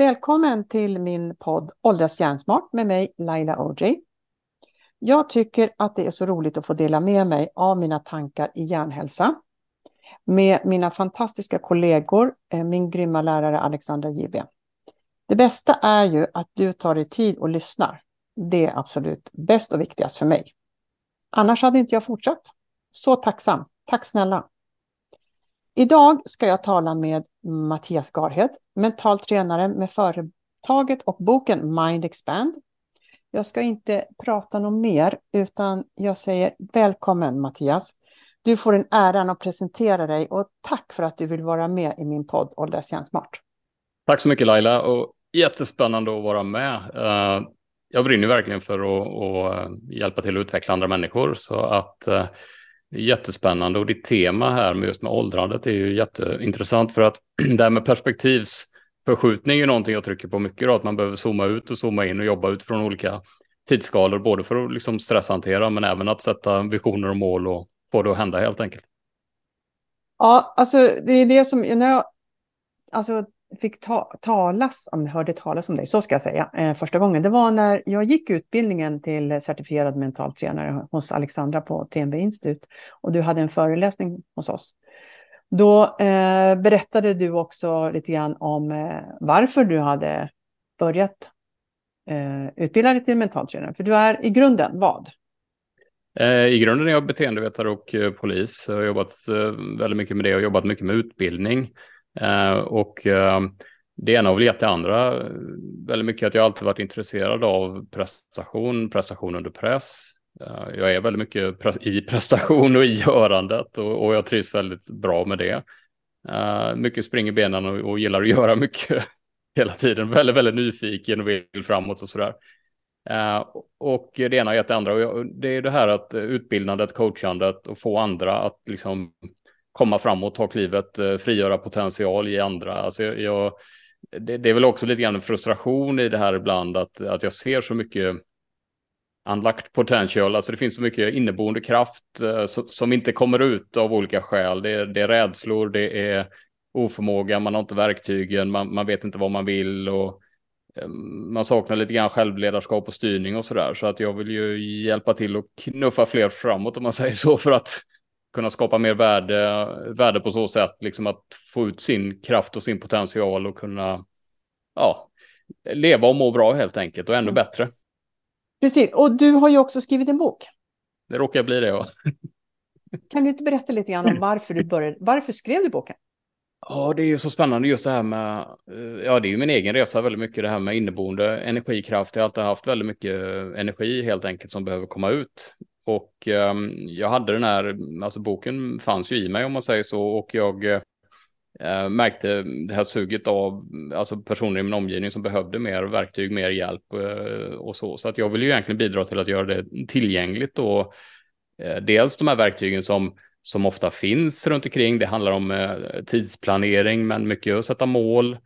Välkommen till min podd Åldras hjärnsmart med mig Laila Ojay. Jag tycker att det är så roligt att få dela med mig av mina tankar i hjärnhälsa med mina fantastiska kollegor, eh, min grymma lärare Alexandra Gibe. Det bästa är ju att du tar dig tid och lyssnar. Det är absolut bäst och viktigast för mig. Annars hade inte jag fortsatt. Så tacksam. Tack snälla. Idag ska jag tala med Mattias Garhed, mental tränare med företaget och boken Mind Expand. Jag ska inte prata något mer, utan jag säger välkommen Mattias. Du får en äran att presentera dig och tack för att du vill vara med i min podd Åldras hjärnsmart. Tack så mycket Laila och jättespännande att vara med. Eh, jag brinner verkligen för att, att hjälpa till att utveckla andra människor så att eh, jättespännande och ditt tema här med just med åldrandet är ju jätteintressant för att det här med perspektivsförskjutning är någonting jag trycker på mycket då, att man behöver zooma ut och zooma in och jobba utifrån olika tidsskalor, både för att liksom stresshantera men även att sätta visioner och mål och få det att hända helt enkelt. Ja, alltså det är det som, när jag, alltså fick ta, talas om, hörde talas om dig, så ska jag säga, eh, första gången. Det var när jag gick utbildningen till certifierad mentaltränare hos Alexandra på TNB Institut och du hade en föreläsning hos oss. Då eh, berättade du också lite grann om eh, varför du hade börjat eh, utbilda dig till mentaltränare. För du är i grunden vad? Eh, I grunden är jag beteendevetare och eh, polis. Jag har jobbat eh, väldigt mycket med det och jobbat mycket med utbildning. Eh, och eh, det ena har väl gett det andra väldigt mycket att jag alltid varit intresserad av prestation, prestation under press. Eh, jag är väldigt mycket i prestation och i görandet och, jag trivs väldigt bra med det. Mycket spring i benen och, gillar att göra mycket hela tiden. Väldigt, väldigt nyfiken och vill framåt och sådär. Och det ena har gett det andra. Och det är det här att utbildandet, coachandet och få andra att liksom komma framåt, ta klivet, eh, frigöra potential i andra. Alltså jag, jag det, det, är väl också lite grann en frustration i det här ibland att, att jag ser så mycket unlocked potential, alltså det finns så mycket inneboende kraft eh, som inte kommer ut av olika skäl. Det, det är rädslor, det är oförmåga, man har inte verktygen, man, man vet inte vad man vill och eh, man saknar lite grann självledarskap och styrning och så där. Så att jag vill ju hjälpa till och knuffa fler framåt om man säger så för att kunna skapa mer värde, värde på så sätt, liksom att få ut sin kraft och sin potential och kunna ja, leva och må bra helt enkelt och ännu mm. bättre. Precis, och du har ju också skrivit en bok. Det råkar bli det, ja. Kan du inte berätta lite grann om varför du började, varför skrev du boken? Ja, det är ju så spännande just det här med, eh, ja det är ju min egen resa väldigt mycket det här med inneboende energikraft. Jag har alltid haft väldigt mycket energi helt enkelt som behöver komma ut. Och eh, jag hade den här, alltså boken fanns ju i mig om man säger så och jag eh, märkte det här suget av alltså personer i min omgivning som behövde mer verktyg, mer hjälp eh, och så. Så att jag vill ju egentligen bidra till att göra det tillgängligt och eh, dels de här verktygen som som ofta finns runt omkring. Det handlar om eh, tidsplanering, men mycket att sätta mål,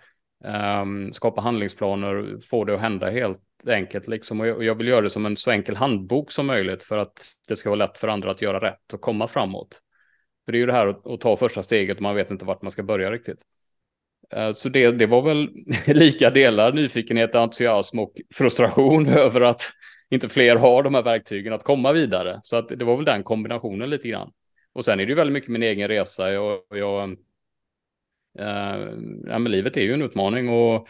um, skapa handlingsplaner, få det att hända helt enkelt liksom. Och jag, vill göra det som en så enkel handbok som möjligt för att det ska vara lätt för andra att göra rätt och komma framåt. För det är ju det här att, att ta första steget och man vet inte vart man ska börja riktigt. Uh, så det, det var väl lika delar nyfikenhet, entusiasm och frustration över att inte fler har de här verktygen att komma vidare. Så att det var väl den kombinationen lite grann. Och sen är det ju väldigt mycket min egen resa. Jag, jag ja, men livet är ju en utmaning och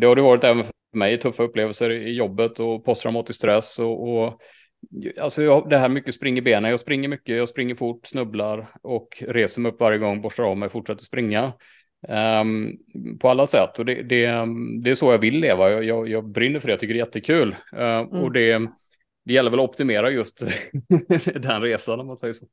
det har det varit även för mig. Tuffa upplevelser i jobbet och posttraumatisk stress och, och alltså jag, det här mycket springer i benen. Jag springer mycket, jag springer fort, snubblar och reser mig upp varje gång, borstar av mig fortsätter springa. Um, på alla sätt och det, det, det, är så jag vill leva. Jag, jag, jag brinner för det, jag tycker det är jättekul. Uh, mm. Och det, det gäller väl att optimera just den resan om man säger så.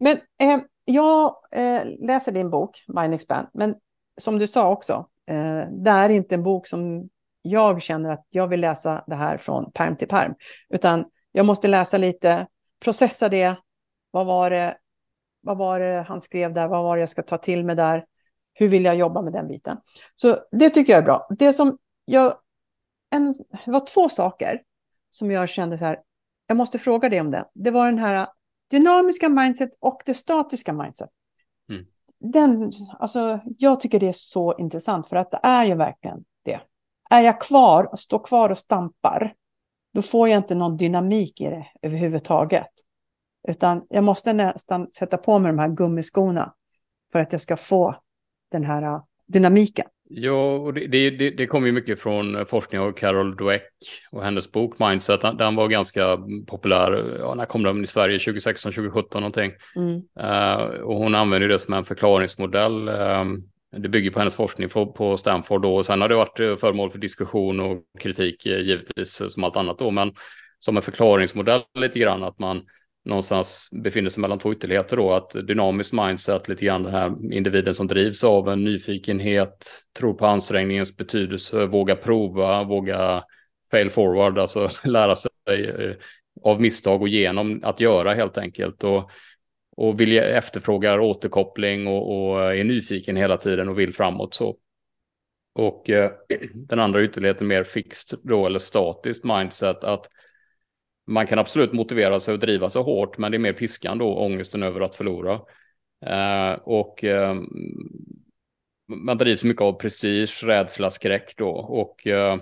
Men eh, jag eh, läser din bok, Mind Expand, men som du sa också, eh, det är inte en bok som jag känner att jag vill läsa det här från perm till perm, utan jag måste läsa lite, processa det, vad var det, vad var det han skrev där, vad var det jag ska ta till mig där, hur vill jag jobba med den biten. Så det tycker jag är bra. Det som jag, en, det var två saker som jag kände så här, jag måste fråga dig om det. Det var den här dynamiska mindset och det statiska mindset. Mm. Den, alltså, jag tycker det är så intressant för att det är ju verkligen är jag kvar och står kvar och stampar, då får jag inte någon dynamik i det överhuvudtaget. Utan jag måste nästan sätta på mig de här gummiskorna för att jag ska få den här äh, dynamiken. Ja, och det, det, det kommer ju mycket från forskning av Carol Dweck och hennes bok Mindset. Den var ganska populär. Ja, när kom den i Sverige? 2016, 2017 någonting. Mm. Uh, och hon använder det som en förklaringsmodell. Um, det bygger på hennes forskning på, Stanford då. Och sen har det varit eh, föremål för diskussion och kritik eh, givetvis som allt annat då. Men som en förklaringsmodell lite grann att man någonstans befinner sig mellan två ytterligheter då, att dynamiskt mindset, lite grann den här individen som drivs av en nyfikenhet, tror på ansträngningens betydelse, våga prova, våga fail forward, alltså lära sig eh, av misstag och genom att göra helt enkelt. Och, och vill efterfrågar återkoppling och, och är nyfiken hela tiden och vill framåt så. Och eh, den andra ytterligheten mer fixed då eller statiskt mindset att man kan absolut motivera sig och driva sig hårt, men det är mer piskan då, ångesten över att förlora. Eh, och eh, man drivs mycket av prestige, rädsla, skräck då. Och eh,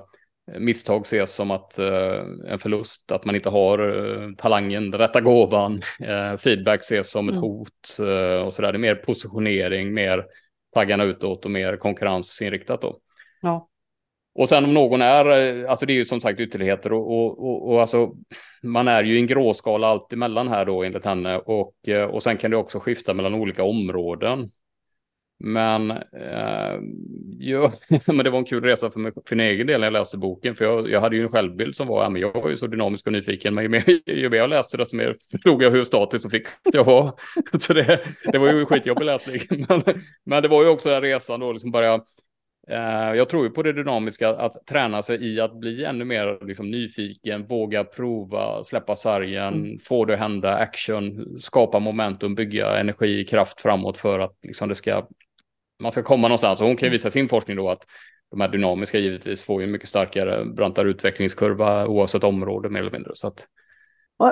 misstag ses som att eh, en förlust, att man inte har eh, talangen, rätta gåvan. Eh, feedback ses som ett mm. hot och så där. Det är mer positionering, mer taggarna utåt och mer konkurrensinriktat då. Ja. Och sen om någon är, eh, alltså det är ju som sagt ytterligheter och, och, och, och alltså man är ju i en gråskala allt emellan här då enligt henne och, eh, och sen kan det också skifta mellan olika områden. Men, eh, ja, men det var en kul resa för, mig, för min egen del när jag läste boken, för jag, jag hade ju en självbild som var, ja, men jag var ju så dynamisk och nyfiken, men ju mer, ju mer jag läste desto mer förstod jag hur statiskt och fick jag var. Så det, det var ju skitjobbig läsning. Men, men det var ju också den resan då, liksom börja jag tror ju på det dynamiska, att träna sig i att bli ännu mer liksom, nyfiken, våga prova, släppa sargen, mm. få det att hända, action, skapa momentum, bygga energi, kraft framåt för att liksom, det ska, man ska komma någonstans. Och hon kan ju mm. visa sin forskning då att de här dynamiska givetvis får ju en mycket starkare, brantare utvecklingskurva oavsett område mer eller mindre. Så att...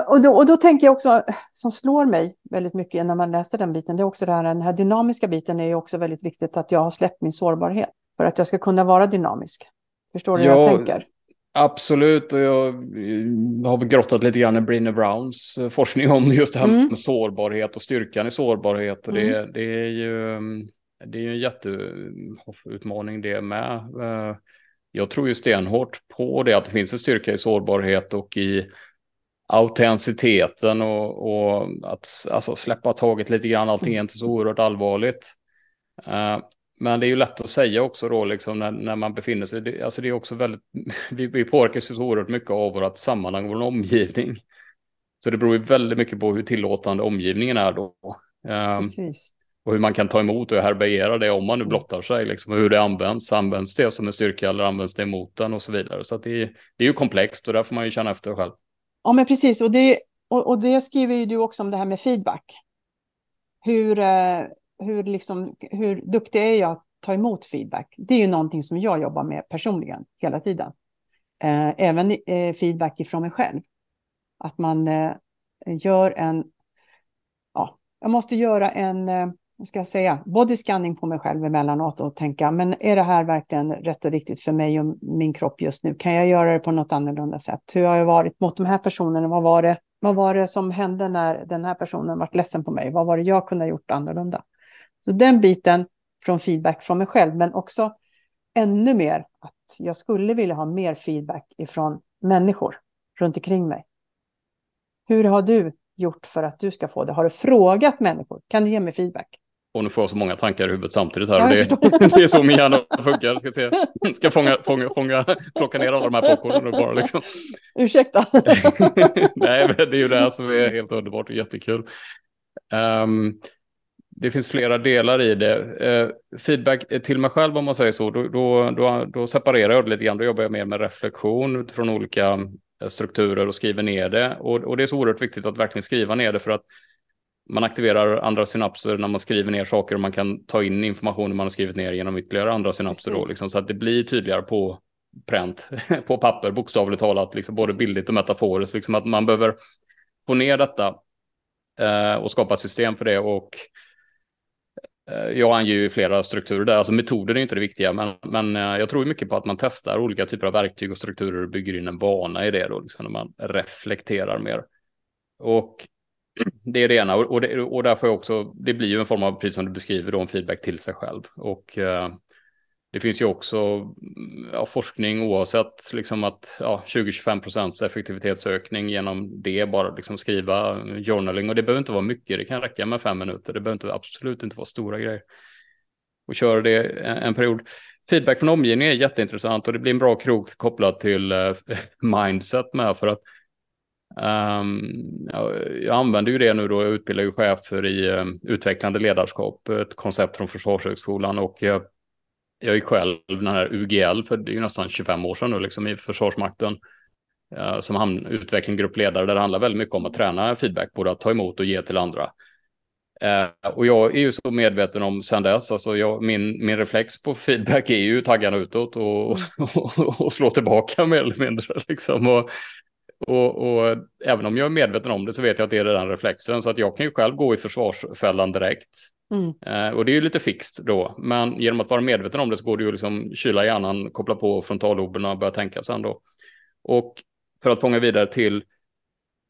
och, då, och då tänker jag också, som slår mig väldigt mycket när man läser den biten, det är också det här, den här dynamiska biten är ju också väldigt viktigt att jag har släppt min sårbarhet för att jag ska kunna vara dynamisk. Förstår du hur jag tänker? Absolut, och jag har grottat lite grann i Brinner Browns eh, forskning om just det här mm. med sårbarhet och styrkan i sårbarhet. Och mm. det, det, är ju mm, det är en jätteutmaning det med. Eh, jag tror ju stenhårt på det, att det finns en styrka i sårbarhet och i autenticiteten och, och att alltså, släppa taget lite grann. Allting är inte så oerhört allvarligt. Uh, men det är ju lätt att säga också då, liksom när, när man befinner sig, det, alltså det är också väldigt, vi, vi påverkas ju så oerhört mycket av vårt sammanhang, vår omgivning. Så det beror ju väldigt mycket på hur tillåtande omgivningen är då. Um, och hur man kan ta emot och härbärgera det om man nu mm. blottar sig, liksom, hur det används. Används det som en styrka eller används det emot den och så vidare. Så det, det är ju komplext och där får man ju känna efter själv. Ja, men precis. Och det, och, och det skriver ju du också om det här med feedback. Hur, eh, hur, liksom, hur duktig är jag att ta emot feedback? Det är ju någonting som jag jobbar med personligen hela tiden. Eh, även eh, feedback ifrån mig själv. Att man eh, gör en... Ja, jag måste göra en, eh, vad ska jag säga, body scanning på mig själv emellanåt och tänka, men är det här verkligen rätt och riktigt för mig och min kropp just nu? Kan jag göra det på något annorlunda sätt? Hur har jag varit mot de här personerna? Vad var det, vad var det som hände när den här personen var ledsen på mig? Vad var det jag kunde ha gjort annorlunda? Så den biten från feedback från mig själv, men också ännu mer att jag skulle vilja ha mer feedback ifrån människor runt omkring mig. Hur har du gjort för att du ska få det? Har du frågat människor? Kan du ge mig feedback? Och nu får jag så många tankar i huvudet samtidigt här. Det, det, är så min hjärna funkar. Ska, se. ska fånga, fånga, fånga, plocka ner alla de här popcornen bara liksom. Ursäkta. Nej, men det är ju det här som är helt underbart och jättekul. Um, det finns flera delar i det. Eh, feedback till mig själv om man säger så, då, då, då, då separerar jag det lite grann. Då jobbar jag mer med reflektion utifrån olika eh, strukturer och skriver ner det. Och, och det är så oerhört viktigt att verkligen skriva ner det för att man aktiverar andra synapser när man skriver ner saker och man kan ta in information man har skrivit ner genom ytterligare andra synapser. Då, liksom, så att det blir tydligare på pränt, på papper, bokstavligt talat, liksom, både bildligt och metaforiskt. Liksom, att man behöver få ner detta eh, och skapa ett system för det. Och Eh, jag anger ju flera strukturer där, alltså metoden är inte det viktiga, men, men eh, jag tror mycket på att man testar olika typer av verktyg och strukturer och bygger in en vana i det då, liksom när man reflekterar mer. Och det är det ena och, det, och därför också, det blir ju en form av, precis som du beskriver, då, en feedback till sig själv. Och eh, det finns ju också mm, ja, forskning oavsett liksom att ja, 20-25 procents effektivitetsökning genom det, bara liksom skriva journaling och det behöver inte vara mycket, det kan räcka med fem minuter, det behöver inte, absolut inte vara stora grejer. Och köra det en, en period. Feedback från omgivningen är jätteintressant och det blir en bra krok kopplat till uh, mindset med för att ehm, Um, jag, jag, använder ju det nu då, jag utbildar ju chefer i um, utvecklande ledarskap, ett koncept från Försvarshögskolan och uh, jag gick själv den här UGL för det är ju nästan 25 år sedan nu liksom i Försvarsmakten eh, som hamn, gruppledare där det handlar väldigt mycket om att träna feedback, både att ta emot och ge till andra. Eh, och jag är ju så medveten om sen dess, alltså jag, min, min reflex på feedback är ju taggarna utåt och, och, och, och slå tillbaka mer eller mindre. Liksom. Och, och, och, även om jag är medveten om det så vet jag att det är den reflexen. Så att jag kan ju själv gå i försvarsfällan direkt. Mm. Eh, och det är ju lite fixt då. Men genom att vara medveten om det så går det ju liksom kyla hjärnan, koppla på frontalloberna och börja tänka sen då. Och för att fånga vidare till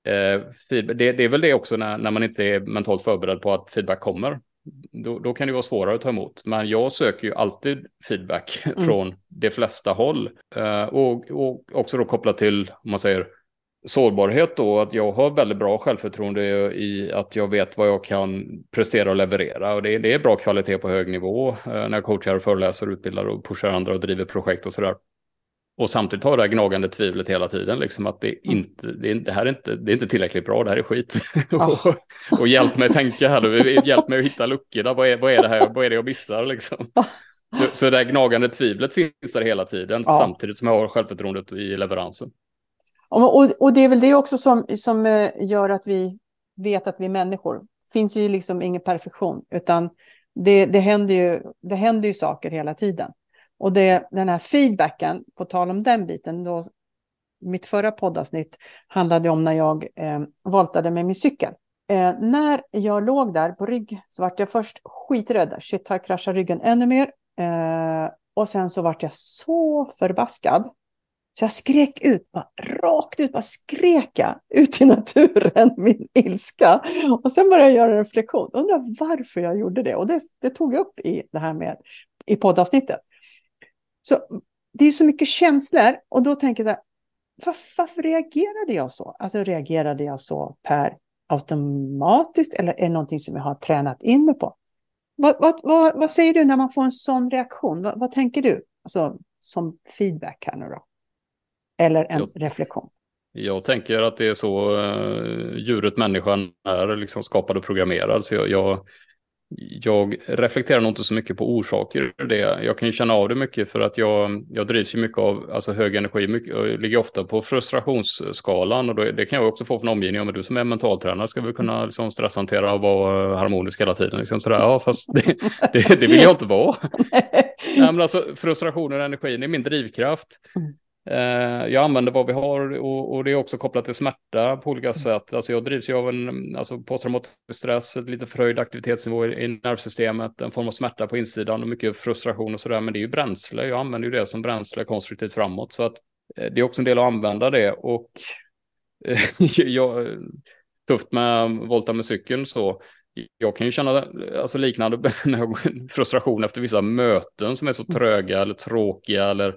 eh, feedback, det, det, är väl det också när, när man inte är mentalt förberedd på att feedback kommer. Då, då, kan det vara svårare att ta emot. Men jag söker ju alltid feedback mm. från de flesta håll. Eh, och, och också då kopplat till, om man säger, sårbarhet då, att jag har väldigt bra självförtroende i att jag vet vad jag kan prestera och leverera. Och det, det är bra kvalitet på hög nivå eh, när jag coachar, föreläser, utbildar och pushar andra och driver projekt och sådär. Och samtidigt har det här gnagande tvivlet hela tiden, liksom att det, mm. inte, det, är, det här är inte, det är inte tillräckligt bra, det här är skit. Oh. och, och hjälp mig tänka här, hjälp mig att hitta luckorna, vad är, vad är det här, vad är det jag missar liksom. Så, så det här gnagande tvivlet finns där hela tiden, ja. samtidigt som jag har självförtroendet i leveransen. Och, och, det är väl det också som, som eh, gör att vi vet att vi är människor. Det finns ju liksom ingen perfektion, utan det, det, händer ju, det händer ju saker hela tiden. Och det, den här feedbacken, på tal om den biten, då, mitt förra poddavsnitt handlade om när jag eh, voltade med min cykel. Eh, när jag låg där på rygg så vart jag först skiträdd. Shit, har jag kraschat ryggen ännu mer? Eh, och sen så vart jag så förbaskad så jag skrek ut, bara, rakt ut, bara skrek jag ut i naturen min ilska. Och sen började jag göra en reflektion, undrar varför jag gjorde det. Och det, det tog jag upp i det här med i poddavsnittet. Så det är så mycket känslor och då tänker jag så här, var, varför reagerade jag så? Alltså reagerade jag så per automatiskt eller är det någonting som jag har tränat in mig på? Vad, vad, vad, vad säger du när man får en sån reaktion? Vad, vad tänker du? Alltså som feedback här nu då eller en jag, reflektion? Jag tänker att det är så uh, djuret människan är liksom skapad och programmerad. Så jag, jag, jag, reflekterar nog inte så mycket på orsaker. Det. Jag kan ju känna av det mycket för att jag, jag drivs ju mycket av alltså hög energi. Mycket, jag ligger ofta på frustrationsskalan och då, det kan jag också få från omgivningen. Men du som är mentaltränare ska väl kunna liksom stresshantera och vara harmonisk hela tiden. Liksom sådär. Ja, fast det, det, det vill jag inte vara. Nej, men alltså, frustrationen och energin är min drivkraft. Eh, jag använder vad vi har och, och, det är också kopplat till smärta på olika mm. sätt. Alltså jag drivs ju av en alltså posttraumatisk stress, ett lite förhöjd aktivitetsnivå i, i nervsystemet, en form av smärta på insidan och mycket frustration och sådär. Men det är ju bränsle. Jag använder ju det som bränsle konstruktivt framåt. Så att eh, det är också en del att använda det. Och eh, jag, tufft med volta med cykeln så. Jag kan ju känna alltså liknande frustration efter vissa möten som är så mm. tröga eller tråkiga eller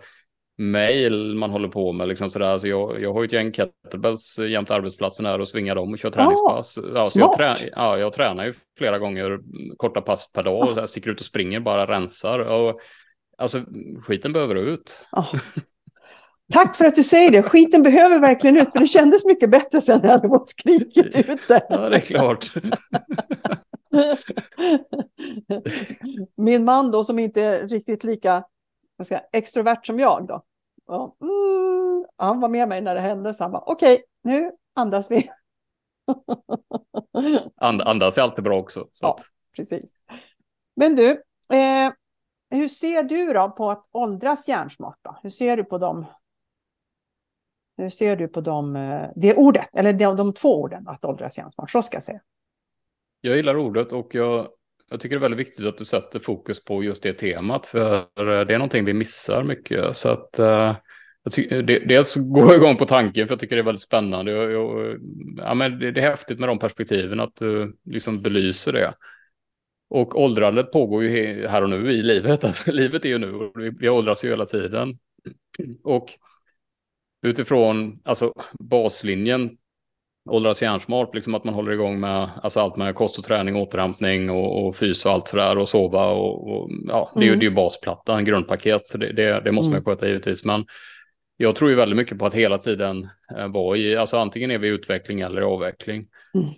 mail man håller på med. Liksom sådär. Alltså jag, jag har ju ett gäng kettlebells jämte arbetsplatsen här och svingar dem och kör träningspass. Oh, ja, jag, trä, ja, jag tränar ju flera gånger korta pass per dag och oh. sticker ut och springer, bara rensar. Och, alltså skiten behöver ut. Oh. Tack för att du säger det. Skiten behöver verkligen ut, för det kändes mycket bättre sen jag hade fått skriket ute. Ja, det är klart. Min man då, som inte är riktigt lika ska, extrovert som jag då, och, mm, han var med mig när det hände, så han bara okej, okay, nu andas vi. And, andas är alltid bra också. ja, att... precis. Men du, eh, hur ser du då på att åldras hjärnsmart? Då? Hur ser du på dem? Hur ser du på dem, eh, det ordet, eller de, de två orden, att åldras hjärnsmart, så ska jag säga. Jag gillar ordet och jag jag tycker det är väldigt viktigt att du sätter fokus på just det temat, för eh, det är någonting vi missar mycket. Så att uh, dels går jag igång på tanken, för jag tycker det är väldigt spännande. Jag, jag, ja, men det, det, är häftigt med de perspektiven, att du liksom belyser det. Och åldrandet pågår ju här och nu i livet. Alltså, livet är ju nu, vi, vi åldras ju hela tiden. Och utifrån alltså, baslinjen åldras hjärnsmart, liksom att man håller igång med alltså allt med kost och träning, återhämtning och, och fys och allt sådär och sova och, och ja, det är, mm. det är ju basplattan, grundpaket, det, det, det måste mm. man sköta givetvis. Men jag tror ju väldigt mycket på att hela tiden eh, vara i, alltså antingen är vi i utveckling eller avveckling. Mm.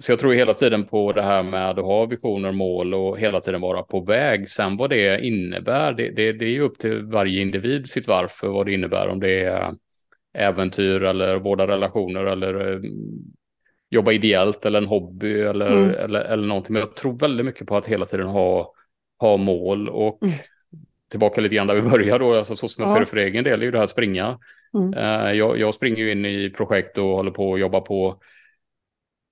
Så jag tror hela tiden på det här med att ha visioner, mål och hela tiden vara på väg. Sen vad det innebär, det, det, det är ju upp till varje individ sitt varför, vad det innebär, om det är äventyr eller vårda relationer eller eh, jobba ideellt eller en hobby eller, mm. eller, eller någonting. Men jag tror väldigt mycket på att hela tiden ha, ha mål och mm. tillbaka lite grann där vi börjar då, alltså så som jag ja. ser det för egen del, är ju det här springa. Mm. Uh, jag, jag springer ju in i projekt och håller på att jobba på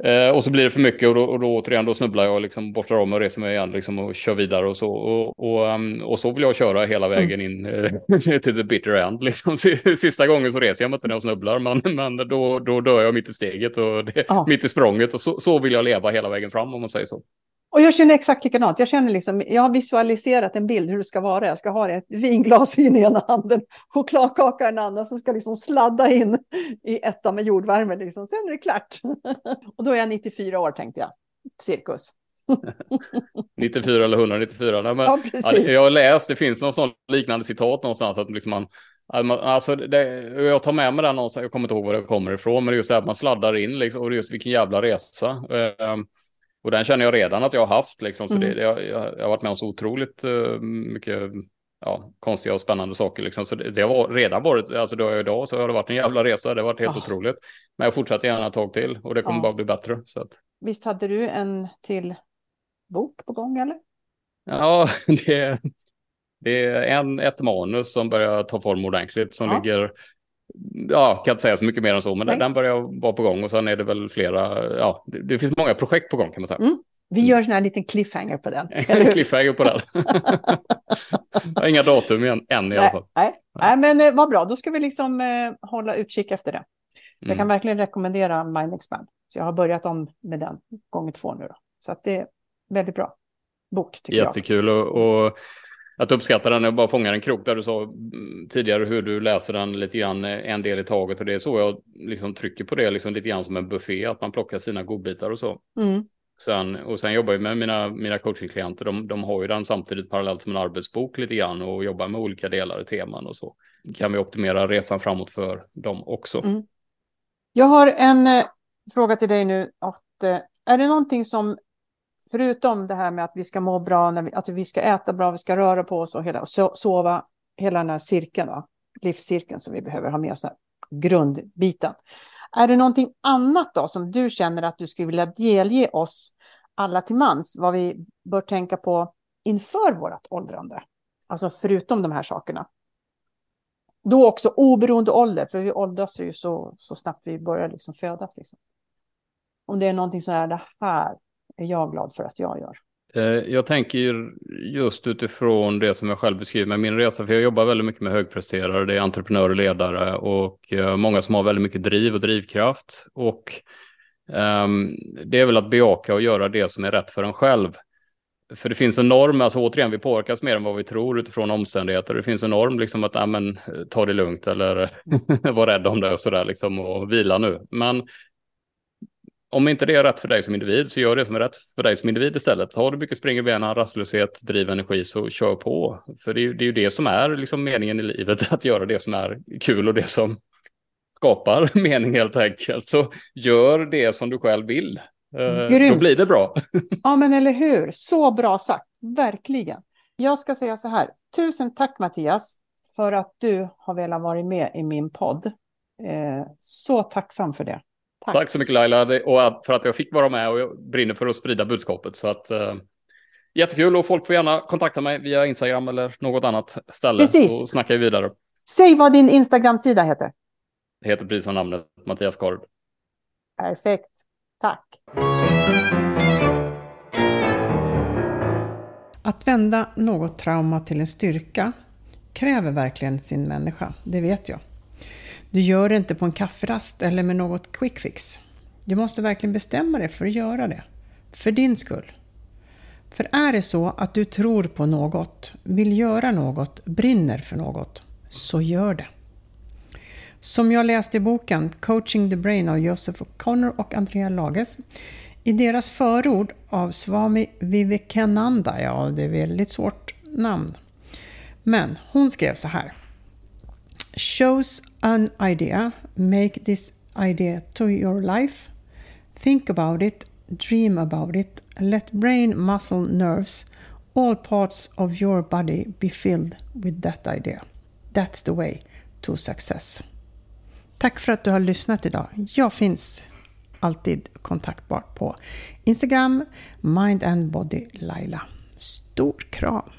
Eh, och så blir det för mycket och då, och då återigen då snubblar jag och liksom borstar om och reser mig igen liksom och kör vidare och så. Och, och, um, och så vill jag köra hela mm. vägen in eh, till the bitter end. Liksom. Sista gången så reser jag mig inte när jag snubblar men, men då, då dör jag mitt i steget och det, mitt i språnget och så, så vill jag leva hela vägen fram om man säger så. Och jag känner exakt likadant. Jag känner liksom, jag har visualiserat en bild hur det ska vara. Jag ska ha ett vinglas i ena handen, chokladkaka i den andra, som ska liksom sladda in i etta med jordvärme. Liksom. Sen är det klart. Och då är jag 94 år tänkte jag, cirkus. 94 eller 194. Nej, men, ja, ja, jag har läst, det finns någon sån liknande citat någonstans. Att liksom man, alltså det, jag tar med mig den någonstans, jag kommer inte ihåg var det kommer ifrån, men just det att man sladdar in liksom, och just vilken jävla resa. Och den känner jag redan att jag har haft, liksom, så mm. det, jag, jag, jag, har varit med om så otroligt uh, mycket ja, konstiga och spännande saker. Liksom. Så det, det har redan varit, alltså då är idag så har det varit en jävla resa, det har varit helt oh. otroligt. Men jag fortsätter gärna ett tag till och det kommer oh. bara bli bättre. Så att... Visst hade du en till bok på gång eller? Ja, det, det är en, ett manus som börjar ta form ordentligt som ja. ligger ja, kan inte säga så mycket mer än så, men Nej. den börjar vara på gång och sen är det väl flera, ja, det, det finns många projekt på gång kan man säga. Mm. Vi gör en liten cliffhanger på den. cliffhanger på den. jag har inga datum än, än i alla fall. Nej, Nej. men eh, vad bra, då ska vi liksom eh, hålla utkik efter det. Jag mm. kan verkligen rekommendera Mind Expand. Så jag har börjat om med den gånger två nu. Då. Så att det är väldigt bra bok tycker Jättekul jag. Jättekul och, och att uppskatta den, jag bara fångar en krok där du sa mm, tidigare hur du läser den lite grann eh, en del i taget och det är så jag liksom trycker på det liksom lite grann som en buffé, att man plockar sina godbitar och så. Mm. Sen, och sen jobbar jag med mina, mina coachingklienter, de, de har ju den samtidigt parallellt som en arbetsbok lite grann och jobbar med olika delar, teman och så. Kan vi optimera resan framåt för dem också. Mm. Jag har en eh, fråga till dig nu. Att, eh, är det någonting som förutom det här med att vi ska må bra, när vi, alltså vi ska äta bra, vi ska röra på oss och, hela, och sova, hela den här cirkeln, va? livscirkeln som vi behöver ha med oss, grundbiten. Är det någonting annat då som du känner att du skulle vilja delge oss alla till mans, vad vi bör tänka på inför vårt åldrande? Alltså förutom de här sakerna. Då också oberoende ålder, för vi åldras ju så, så snabbt vi börjar liksom födas. Liksom. Om det är någonting sådär, det här är jag glad för att jag gör. Eh, jag tänker just utifrån det som jag själv beskriver med min resa, för jag jobbar väldigt mycket med högpresterare, det är entreprenörer och ledare och eh, många som har väldigt mycket driv och drivkraft. Och um, det är väl att bejaka och göra det som är rätt för en själv. För det finns en norm, alltså återigen, vi påverkas mer än vad vi tror utifrån omständigheter. Det finns en norm, liksom att, men, ta det lugnt eller var rädd om det och sådär, liksom, och vila nu. Men om inte det är rätt för dig som individ så gör det som är rätt för dig som individ istället. Har du mycket spring i benen, rastlöshet, driv energi så kör på. För det är, det är ju det som är liksom meningen i livet, att göra det som är kul och det som skapar mening helt enkelt. Så gör det som du själv vill. Eh, Grymt. Då blir det bra. ja, men eller hur? Så bra sagt, verkligen. Jag ska säga så här, tusen tack Mattias för att du har velat vara med i min podd. Eh, så tacksam för det. Tack. Tack så mycket Laila och för att jag fick vara med och jag brinner för att sprida budskapet. Så att, uh, jättekul och folk får gärna kontakta mig via Instagram eller något annat ställe. Precis. Så snackar vi vidare. Säg vad din Instagram-sida heter. Det heter precis som namnet Mattias Kard. Perfekt. Tack. Att vända något trauma till en styrka kräver verkligen sin människa, det vet jag. Du gör det inte på en kafferast eller med något quick fix. Du måste verkligen bestämma dig för att göra det. För din skull. För är det så att du tror på något, vill göra något, brinner för något, så gör det. Som jag läste i boken Coaching the Brain av Joseph O'Connor och Andrea Lages. I deras förord av Swami Vivekananda, ja det är väldigt svårt namn. Men hon skrev så här. Shows an idea, make this idea to your life, think about it, dream about it, let brain, muscle, nerves, all parts of your body be filled with that idea. That's the way to success. Tack för att du har lyssnat idag. Jag finns alltid kontaktbar på Instagram, Mind and Body Laila. Stor kram!